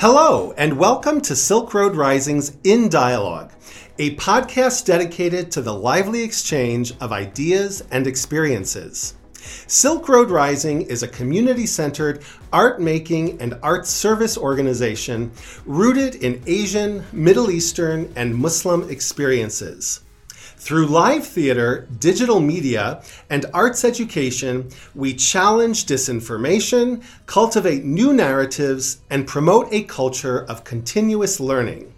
Hello, and welcome to Silk Road Rising's In Dialogue, a podcast dedicated to the lively exchange of ideas and experiences. Silk Road Rising is a community centered art making and art service organization rooted in Asian, Middle Eastern, and Muslim experiences. Through live theater, digital media, and arts education, we challenge disinformation, cultivate new narratives, and promote a culture of continuous learning.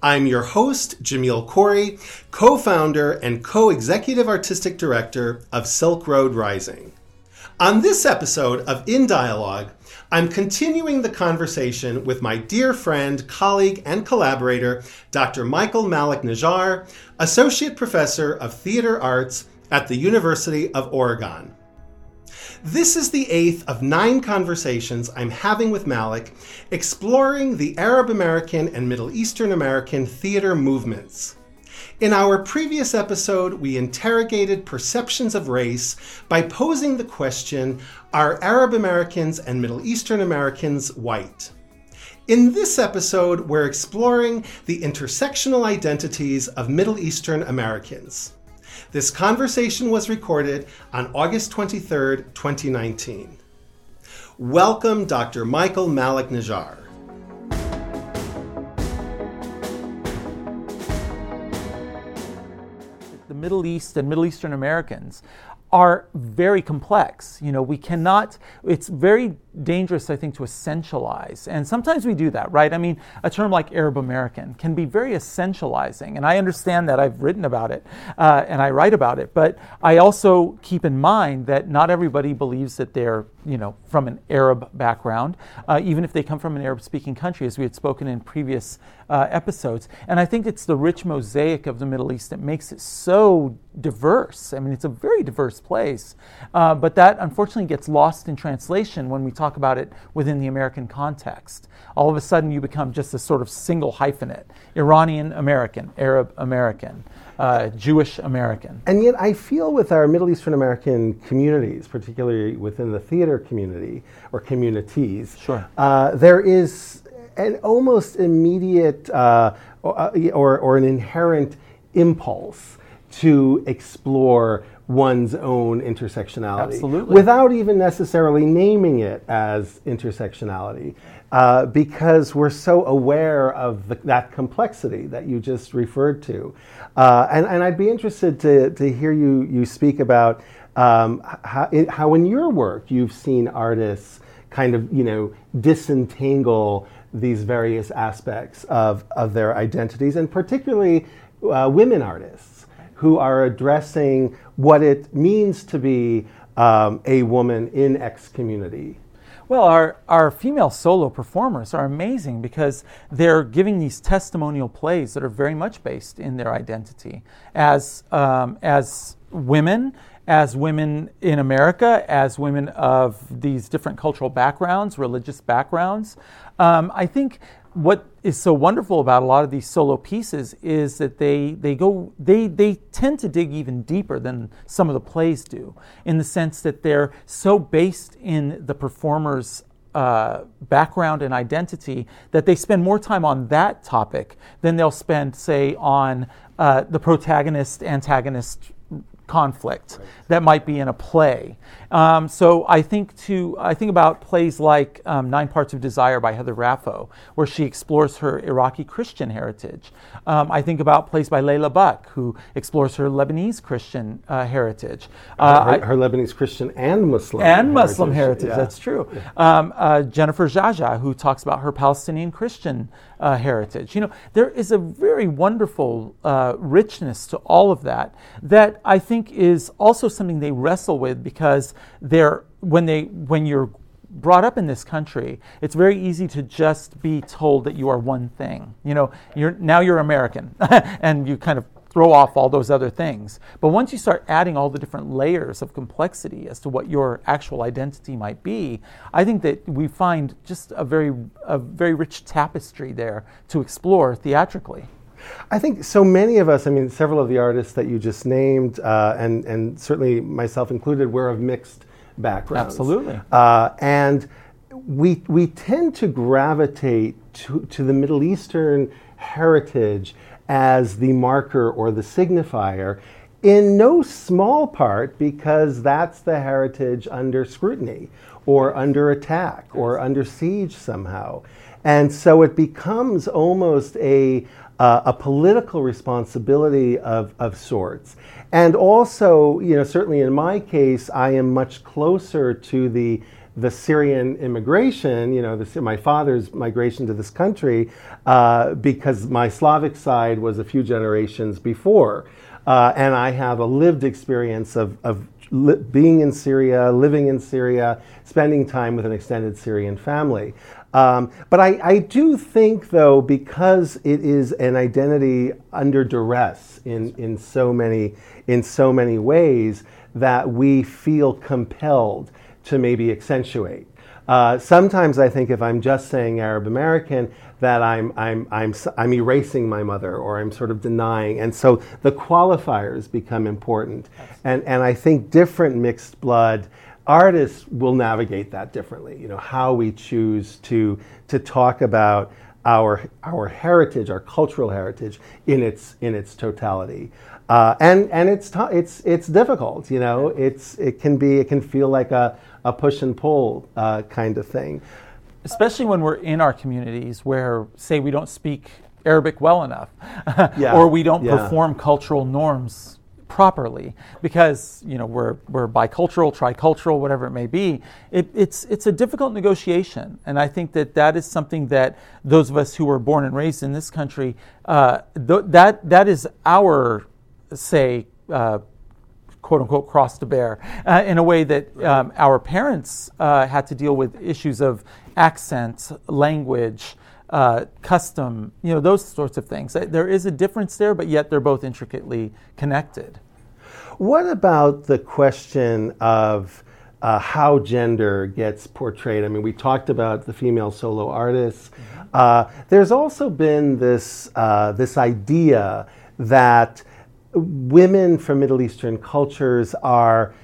I'm your host, Jamil Khoury, co founder and co executive artistic director of Silk Road Rising. On this episode of In Dialogue, I'm continuing the conversation with my dear friend, colleague, and collaborator, Dr. Michael Malek Najjar, Associate Professor of Theater Arts at the University of Oregon. This is the eighth of nine conversations I'm having with Malek exploring the Arab American and Middle Eastern American theater movements. In our previous episode, we interrogated perceptions of race by posing the question Are Arab Americans and Middle Eastern Americans white? In this episode, we're exploring the intersectional identities of Middle Eastern Americans. This conversation was recorded on August 23, 2019. Welcome, Dr. Michael Malek Najjar. Middle East and Middle Eastern Americans are very complex. You know, we cannot, it's very dangerous, I think, to essentialize. And sometimes we do that, right? I mean, a term like Arab American can be very essentializing. And I understand that I've written about it uh, and I write about it. But I also keep in mind that not everybody believes that they're, you know, from an Arab background, uh, even if they come from an Arab speaking country, as we had spoken in previous uh, episodes. And I think it's the rich mosaic of the Middle East that makes it so diverse. I mean, it's a very diverse place. Uh, but that unfortunately gets lost in translation when we talk about it within the American context. All of a sudden, you become just a sort of single hyphenate Iranian American, Arab American. Uh, Jewish American. And yet, I feel with our Middle Eastern American communities, particularly within the theater community or communities, sure. Uh, there is an almost immediate uh, or, or, or an inherent impulse to explore one's own intersectionality Absolutely. without even necessarily naming it as intersectionality uh, because we're so aware of the, that complexity that you just referred to. Uh, and, and I'd be interested to, to hear you, you speak about um, how, how in your work you've seen artists kind of, you know, disentangle these various aspects of, of their identities, and particularly uh, women artists who are addressing what it means to be um, a woman in X community. Well, our, our female solo performers are amazing because they're giving these testimonial plays that are very much based in their identity as, um, as women as women in America, as women of these different cultural backgrounds, religious backgrounds. Um, I think what is so wonderful about a lot of these solo pieces is that they they go they they tend to dig even deeper than some of the plays do, in the sense that they're so based in the performer's uh, background and identity that they spend more time on that topic than they'll spend, say, on uh, the protagonist antagonist conflict right. that might be in a play. Um, so I think to I think about plays like um, Nine Parts of Desire by Heather Raffo, where she explores her Iraqi Christian heritage. Um, I think about plays by Leila Buck, who explores her Lebanese Christian uh, heritage. Uh, her, her, Lebanese Christian and Muslim and heritage. Muslim heritage. Yeah. That's true. Yeah. Um, uh, Jennifer Jajeh, who talks about her Palestinian Christian uh, heritage. You know, there is a very wonderful uh, richness to all of that that I think is also something they wrestle with because they're when they when you're brought up in this country, it's very easy to just be told that you are one thing. You know, you're now you're American, and you kind of throw off all those other things. But once you start adding all the different layers of complexity as to what your actual identity might be, I think that we find just a very a very rich tapestry there to explore theatrically. I think so many of us, I mean, several of the artists that you just named, uh, and, and certainly myself included, were of mixed backgrounds. Absolutely. Uh, and we, we tend to gravitate to, to the Middle Eastern heritage as the marker or the signifier, in no small part because that's the heritage under scrutiny or under attack or under siege somehow. And so it becomes almost a, uh, a political responsibility of, of sorts. And also, you know, certainly in my case, I am much closer to the the Syrian immigration, you know, the, my father's migration to this country, uh, because my Slavic side was a few generations before. Uh, and I have a lived experience of, of li- being in Syria, living in Syria, spending time with an extended Syrian family. Um, but I, I, do think, though, because it is an identity under duress in, in, so many, in so many ways, that we feel compelled to maybe accentuate. Uh, sometimes I think if I'm just saying Arab American, that I'm, I'm, I'm, I'm erasing my mother or I'm sort of denying. And so the qualifiers become important. And, and I think different mixed blood artists will navigate that differently. You know, how we choose to, to talk about our, our heritage, our cultural heritage in its, in its totality. Uh, and and it's, t- it's, it's difficult, you know, it's, it, can be, it can feel like a, a push and pull uh, kind of thing. Especially when we're in our communities where, say, we don't speak Arabic well enough, yeah. or we don't yeah. perform cultural norms properly because you know we're, we're bicultural tricultural whatever it may be it, it's, it's a difficult negotiation and i think that that is something that those of us who were born and raised in this country uh, th- that, that is our say uh, quote unquote cross to bear uh, in a way that um, our parents uh, had to deal with issues of accent, language, uh, custom, you know, those sorts of things. Uh, there is a difference there, but yet they're both intricately connected. What about the question of uh, how gender gets portrayed? I mean, we talked about the female solo artists. Mm-hmm. Uh, there's also been this, uh, this idea that women from Middle Eastern cultures are,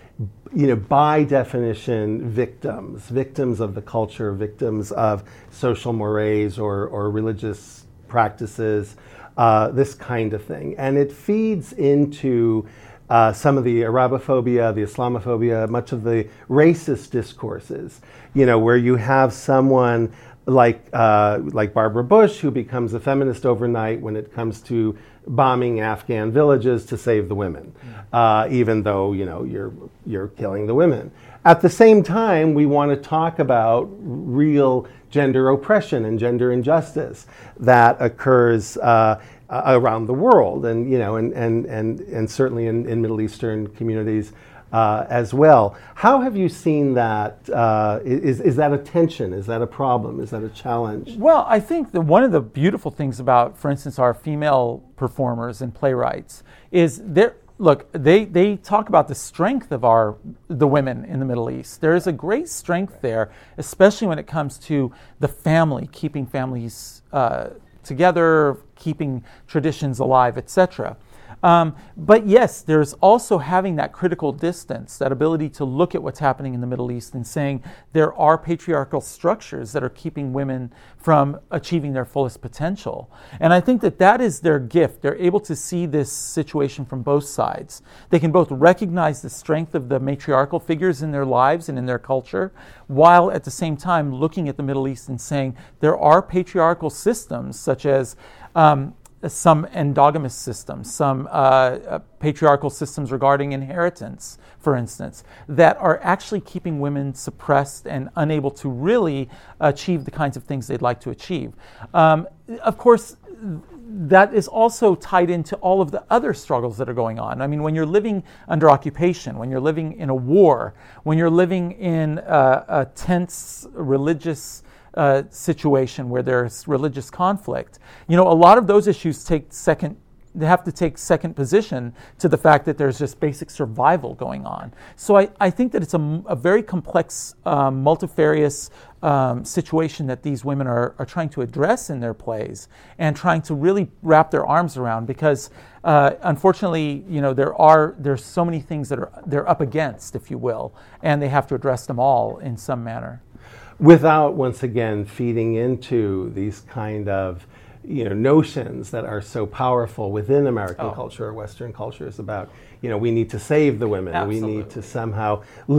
you know, by definition, victims, victims of the culture, victims of social mores or, or religious practices, uh, this kind of thing. And it feeds into uh, some of the Arabophobia, the Islamophobia, much of the racist discourses, you know, where you have someone like, uh, like Barbara Bush who becomes a feminist overnight when it comes to bombing Afghan villages to save the women, uh, even though you know you're you're killing the women. At the same time, we want to talk about real gender oppression and gender injustice that occurs uh, around the world, and you know, and and and, and certainly in, in Middle Eastern communities uh, as well. How have you seen that? Uh, is is that a tension? Is that a problem? Is that a challenge? Well, I think that one of the beautiful things about, for instance, our female performers and playwrights is there. Look, they, they talk about the strength of our the women in the Middle East. There is a great strength there, especially when it comes to the family, keeping families uh, together, keeping traditions alive, etc. Um, but yes, there's also having that critical distance, that ability to look at what's happening in the Middle East and saying there are patriarchal structures that are keeping women from achieving their fullest potential. And I think that that is their gift. They're able to see this situation from both sides. They can both recognize the strength of the matriarchal figures in their lives and in their culture, while at the same time looking at the Middle East and saying there are patriarchal systems such as um, some endogamous systems, some uh, uh, patriarchal systems regarding inheritance, for instance, that are actually keeping women suppressed and unable to really achieve the kinds of things they'd like to achieve. Um, of course, that is also tied into all of the other struggles that are going on. I mean, when you're living under occupation, when you're living in a war, when you're living in a, a tense religious uh, situation where there's religious conflict. You know, a lot of those issues take second they have to take second position to the fact that there's just basic survival going on. So I, I think that it's a, a very complex, um, multifarious um, situation that these women are, are trying to address in their plays and trying to really wrap their arms around because uh, unfortunately, you know, there are there's so many things that are they're up against, if you will, and they have to address them all in some manner. Without once again feeding into these kind of you know notions that are so powerful within American Oh. culture or Western culture cultures about you know we need to save the women, we need to somehow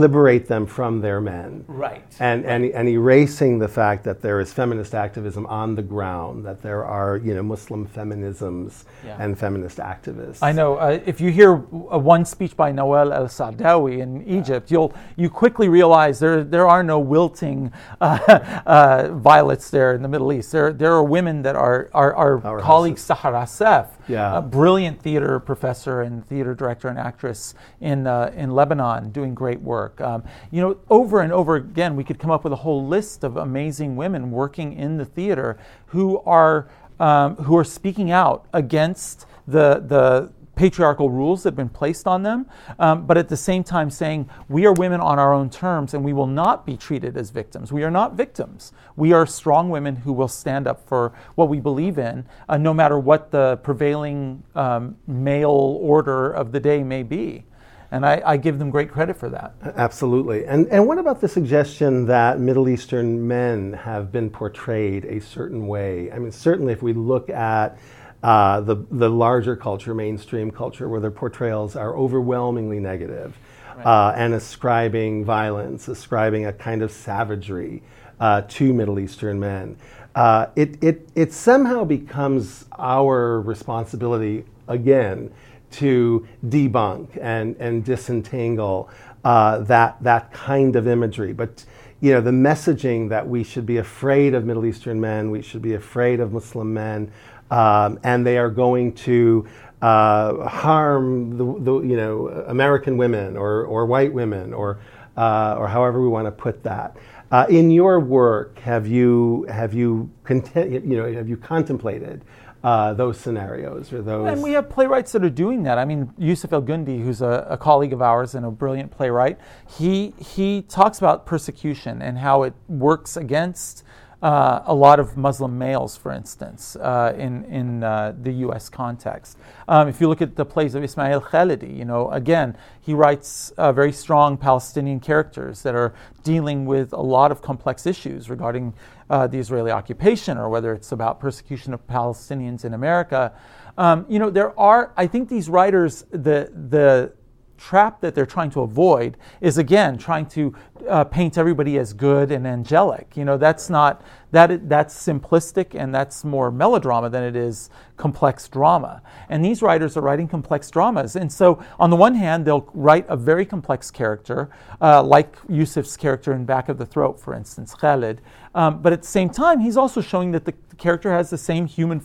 liberate them from their men, Right. and, and and erasing the fact that there is feminist activism on the ground, that there are you know Muslim feminisms Yeah. and feminist activists. I know. Uh, if you hear uh, one speech by Nawal El Saadawi in Egypt, you'll you quickly realize there there are no wilting uh, uh, violets there in the Middle East. There there are women that are our, our colleague Sahar Assaf, Yeah. a brilliant theater professor and theater director and actress in uh, in Lebanon, doing great work. Um, you know, over and over again, we could come up with a whole list of amazing women working in the theater who are um, who are speaking out against the the patriarchal rules that have been placed on them, um, but at the same time saying we are women on our own terms and we will not be treated as victims. We are not victims. We are strong women who will stand up for what we believe in, uh, no matter what the prevailing um, male order of the day may be. And I, I give them great credit for that. Absolutely. And, and what about the suggestion that Middle Eastern men have been portrayed a certain way? I mean, certainly if we look at uh, the, the larger culture, mainstream culture, where their portrayals are overwhelmingly negative, uh, and ascribing violence, ascribing a kind of savagery uh, to Middle Eastern men. Uh, it, it, it somehow becomes our responsibility again to debunk and, and disentangle uh, that, that kind of imagery. But you know, the messaging that we should be afraid of Middle Eastern men, we should be afraid of Muslim men, um, and they are going to uh, harm the, the you know American women or, or white women or uh, or however we want to put that. Uh, in your work, have you have you content, you know have you contemplated uh, those scenarios or those? And we have playwrights that are doing that. I mean, Yussef El Guindi, who's a, a colleague of ours and a brilliant playwright, he he talks about persecution and how it works against uh, a lot of Muslim males, for instance, uh, in in uh, the U.S. context. Um, if you look at the plays of Ismail Khalidi, you know, again, he writes uh, very strong Palestinian characters that are dealing with a lot of complex issues regarding uh, the Israeli occupation, or whether it's about persecution of Palestinians in America. Um, you know, there are. I think these writers, the the trap that they're trying to avoid is again trying to uh, paint everybody as good and angelic. You know, that's not that that's simplistic and that's more melodrama than it is complex drama. And these writers are writing complex dramas, and so on the one hand, they'll write a very complex character, uh, like Yussef's character in Back of the Throat, for instance, Khalid. Um, but at the same time, he's also showing that the, the character has the same human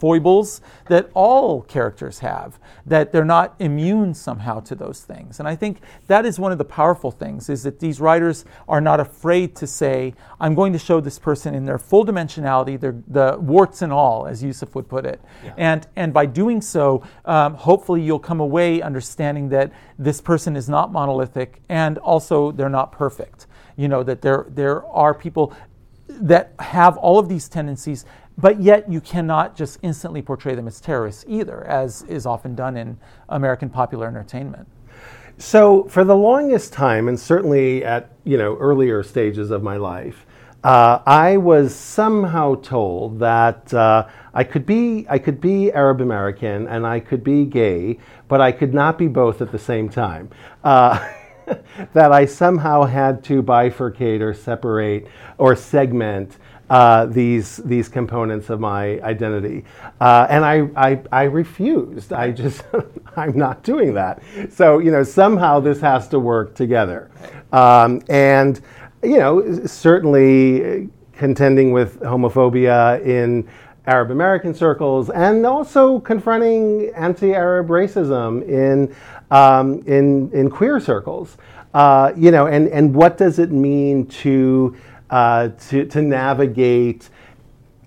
foibles that all characters have that they're not immune somehow to those things. And i think that is one of the powerful things is that these writers are not afraid to say i'm going to show this person in their full dimensionality their the warts and all as yussef would put it. And and by doing so um, hopefully you'll come away understanding that this person is not monolithic and also they're not perfect. You know that there there are people that have all of these tendencies, but yet you cannot just instantly portray them as terrorists either, as is often done in American popular entertainment. So for the longest time, and certainly at you know earlier stages of my life, uh, I was somehow told that uh, I could be I could be Arab American and I could be gay, but I could not be both at the same time. Uh, that I somehow had to bifurcate or separate or segment uh, these these components of my identity, uh, and I, I I refused. I just I'm not doing that. So you know somehow this has to work together, um, and you know certainly contending with homophobia in Arab American circles, and also confronting anti-Arab racism in um, in in queer circles. Uh, you know, and and what does it mean to uh, to to navigate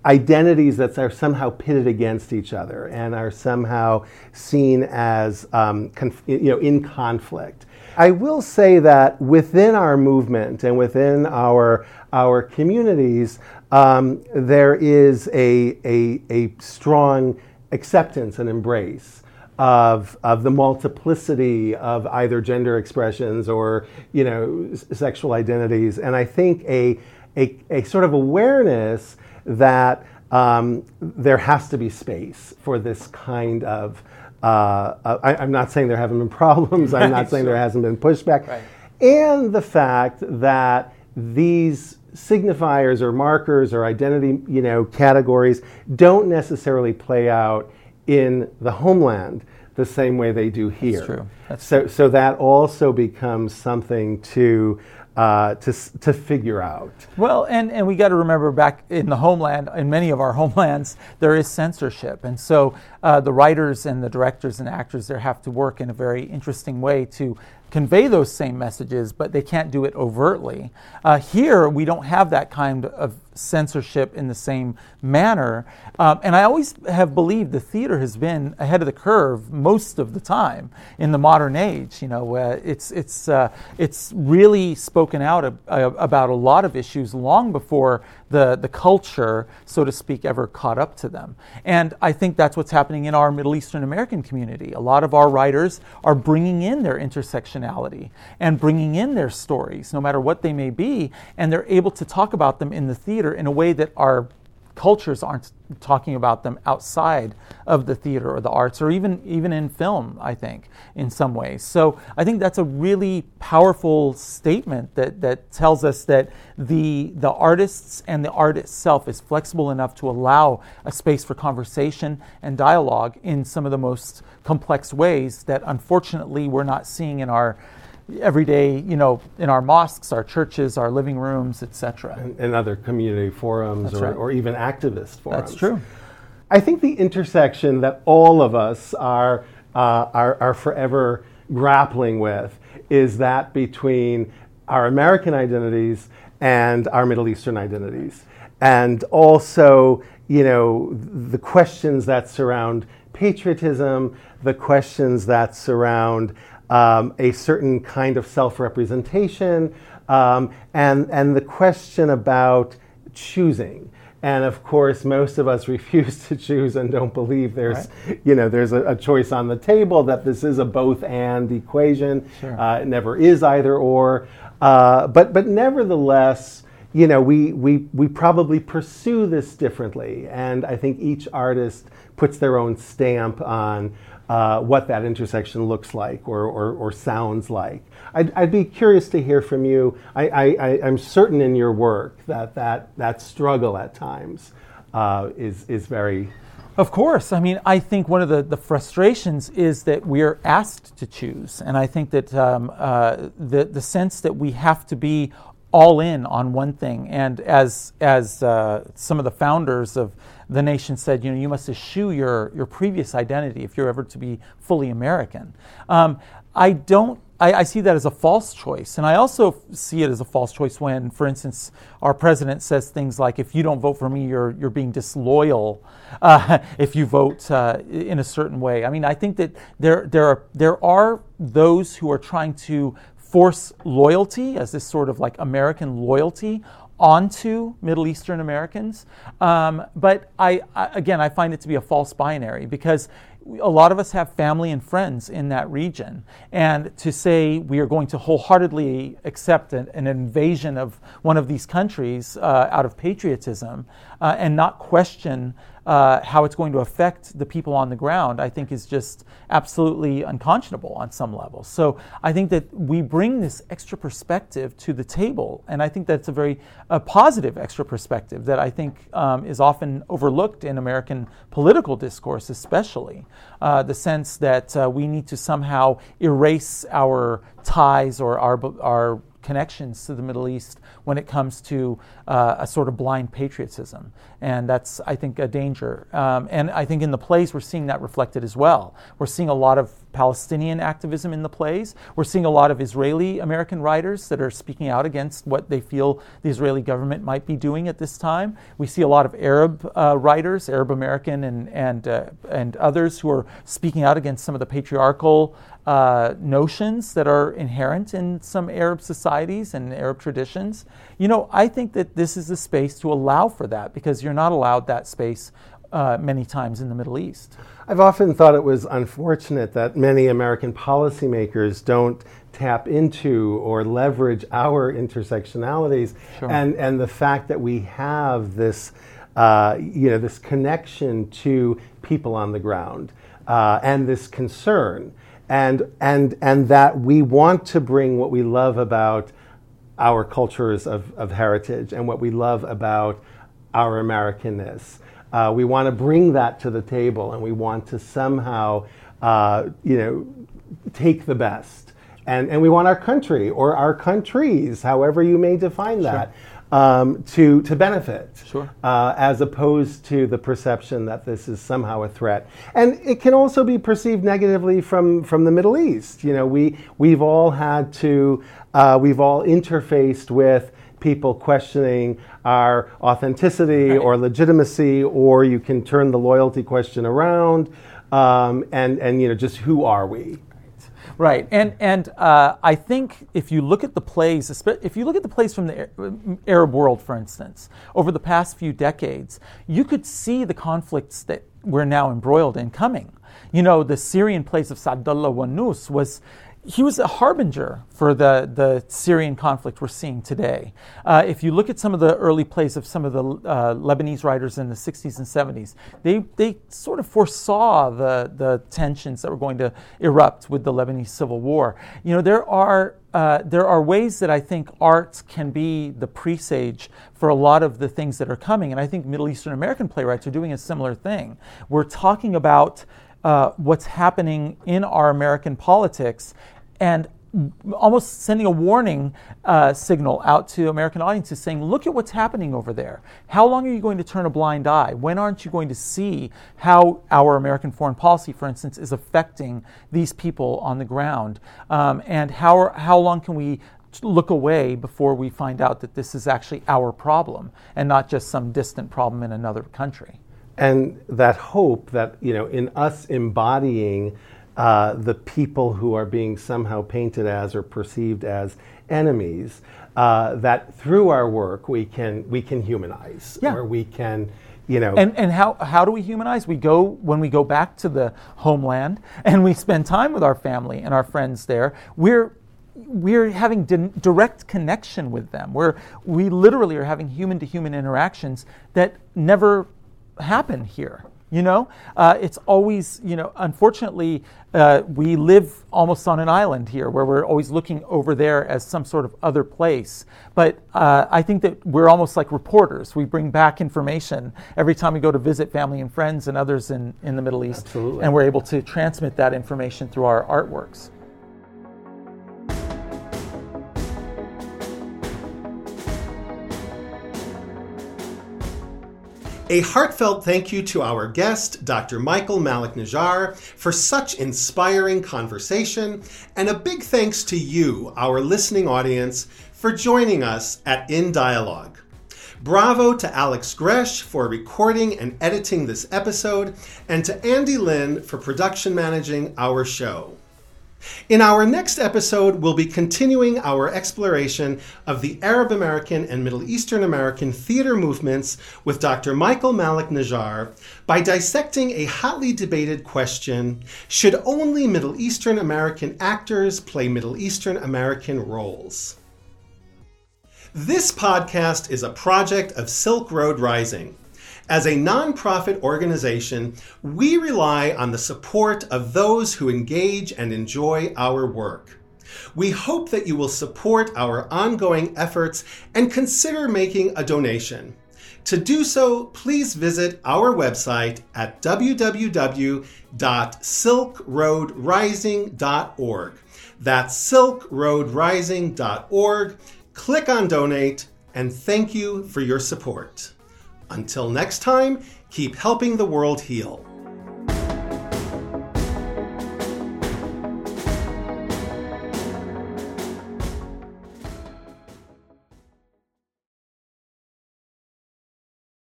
identities that are somehow pitted against each other and are somehow seen as um, conf- you know in conflict. I will say that within our movement and within our our communities, um, there is a, a, a strong acceptance and embrace of, of the multiplicity of either gender expressions or you know s- sexual identities, and I think a a, a sort of awareness that um, there has to be space for this kind of. Uh, uh, I, am not saying there haven't been problems. I'm not saying there hasn't been pushback, right. and the fact that these signifiers or markers or identity, you know, categories don't necessarily play out in the homeland the same way they do here. That's true. That's so, true. so that also becomes something to uh, to to figure out. Well, and and we got to remember back in the homeland, in many of our homelands, there is censorship, and so uh, the writers and the directors and actors there have to work in a very interesting way to convey those same messages, but they can't do it overtly. Uh, here, we don't have that kind of censorship in the same manner. Um, and I always have believed the theater has been ahead of the curve most of the time in the modern age. You know, uh, it's it's uh, it's really spoken out about a lot of issues long before the the culture, so to speak, ever caught up to them. And I think that's what's happening in our Middle Eastern American community. A lot of our writers are bringing in their intersectionality and bringing in their stories, no matter what they may be, and they're able to talk about them in the theater in a way that our cultures aren't talking about them outside of the theater or the arts or even even in film i think in some ways. So i think that's a really powerful statement that that tells us that the the artists and the art itself is flexible enough to allow a space for conversation and dialogue in some of the most complex ways that unfortunately we're not seeing in our every day, you know, in our mosques, our churches, our living rooms, etc. And, and, other community forums or, right. or, even activist forums. That's true. I think the intersection that all of us are, uh, are, are forever grappling with is that between our American identities and our Middle Eastern identities. And also, you know, the questions that surround patriotism, the questions that surround um, a certain kind of self representation, um, and, and the question about choosing. And of course, most of us refuse to choose and don't believe there's, right. you know, there's a, a, choice on the table that this is a both and equation. Sure. Uh, it never is either or. Uh, but but nevertheless, you know, we, we we probably pursue this differently, and I think each artist puts their own stamp on uh, what that intersection looks like or, or, or sounds like. I'd, I'd, be curious to hear from you. I, am certain in your work that that, that struggle at times uh, is, is very. Of course. I mean, I think one of the, the frustrations is that we're asked to choose. And I think that um, uh, the, the sense that we have to be all in on one thing. And as, as uh, some of the founders of the nation said, you know, you must eschew your, your previous identity if you're ever to be fully American. Um, I don't. I, I, see that as a false choice, and I also see it as a false choice when, for instance, our president says things like, "If you don't vote for me, you're you're being disloyal. Uh, if you vote uh, in a certain way." I mean, I think that there there are there are those who are trying to force loyalty as this sort of like American loyalty onto Middle Eastern Americans. Um, but I, I, again, I find it to be a false binary because a lot of us have family and friends in that region. And to say we are going to wholeheartedly accept an, an invasion of one of these countries uh, out of patriotism uh, and not question uh, how it's going to affect the people on the ground, I think is just absolutely unconscionable on some level. So I think that we bring this extra perspective to the table, and I think that's a very positive extra perspective that I think um, is often overlooked in American political discourse, especially uh, the sense that uh, we need to somehow erase our ties or our our connections to the Middle East when it comes to uh, a sort of blind patriotism. And that's, I think, a danger. Um, and I think in the plays, we're seeing that reflected as well. We're seeing a lot of Palestinian activism in the plays. We're seeing a lot of Israeli American writers that are speaking out against what they feel the Israeli government might be doing at this time. We see a lot of Arab uh, writers, Arab American and, and, uh, and others, who are speaking out against some of the patriarchal uh, notions that are inherent in some Arab societies and Arab traditions. You know, I think that this is a space to allow for that because you're not allowed that space uh, many times in the Middle East. I've often thought it was unfortunate that many American policymakers don't tap into or leverage our intersectionalities Sure. and and the fact that we have this uh, you know this connection to people on the ground uh, and this concern and and and that we want to bring what we love about our cultures of, of heritage and what we love about our Americanness. Uh, we want to bring that to the table and we want to somehow, uh, you know, take the best. And, and we want our country or our countries, however you may define that, um, to, to benefit. Sure. Uh, as opposed to the perception that this is somehow a threat. And it can also be perceived negatively from, from the Middle East. You know, we, we've all had to, uh, we've all interfaced with people questioning our authenticity Right. or legitimacy, or you can turn the loyalty question around, um, and, and, you know, just who are we? Right, and and uh, I think if you look at the plays, if you look at the plays from the Arab world, for instance, over the past few decades, you could see the conflicts that we're now embroiled in coming. You know, the Syrian plays of Saadallah Wannous was. He was a harbinger for the, the Syrian conflict we're seeing today. Uh, if you look at some of the early plays of some of the uh, Lebanese writers in the 60s and 70s, they, they sort of foresaw the, the tensions that were going to erupt with the Lebanese civil war. You know, there are, uh, there are ways that I think art can be the presage for a lot of the things that are coming. And I think Middle Eastern American playwrights are doing a similar thing. We're talking about uh, what's happening in our American politics and almost sending a warning uh, signal out to American audiences saying, look at what's happening over there. How long are you going to turn a blind eye? When aren't you going to see how our American foreign policy, for instance, is affecting these people on the ground? Um, and how, how long can we look away before we find out that this is actually our problem and not just some distant problem in another country? And that hope that you know in us embodying uh, the people who are being somehow painted as or perceived as enemies uh, that through our work we can we can humanize Yeah. or we can you know And, and how, how do we humanize? We go, when we go back to the homeland and we spend time with our family and our friends there, we're, we're having di- direct connection with them. We're, we literally are having human to human interactions that never happen here. You know, uh, it's always, you know, unfortunately, uh, we live almost on an island here where we're always looking over there as some sort of other place. But uh, I think that we're almost like reporters. We bring back information every time we go to visit family and friends and others in, in the Middle East. Absolutely. And we're able to transmit that information through our artworks. A heartfelt thank you to our guest, Dr. Michael Malek Najjar, for such inspiring conversation, and a big thanks to you, our listening audience, for joining us at In Dialogue. Bravo to Alex Gresh for recording and editing this episode, and to Andy Lynn for production managing our show. In our next episode, we'll be continuing our exploration of the Arab American and Middle Eastern American theater movements with Dr. Michael Malek Najjar by dissecting a hotly debated question Should only Middle Eastern American actors play Middle Eastern American roles? This podcast is a project of Silk Road Rising. As a nonprofit organization, we rely on the support of those who engage and enjoy our work. We hope that you will support our ongoing efforts and consider making a donation. To do so, please visit our website at www.silkroadrising.org. That's silkroadrising.org. Click on donate, and thank you for your support. Until next time, keep helping the world heal.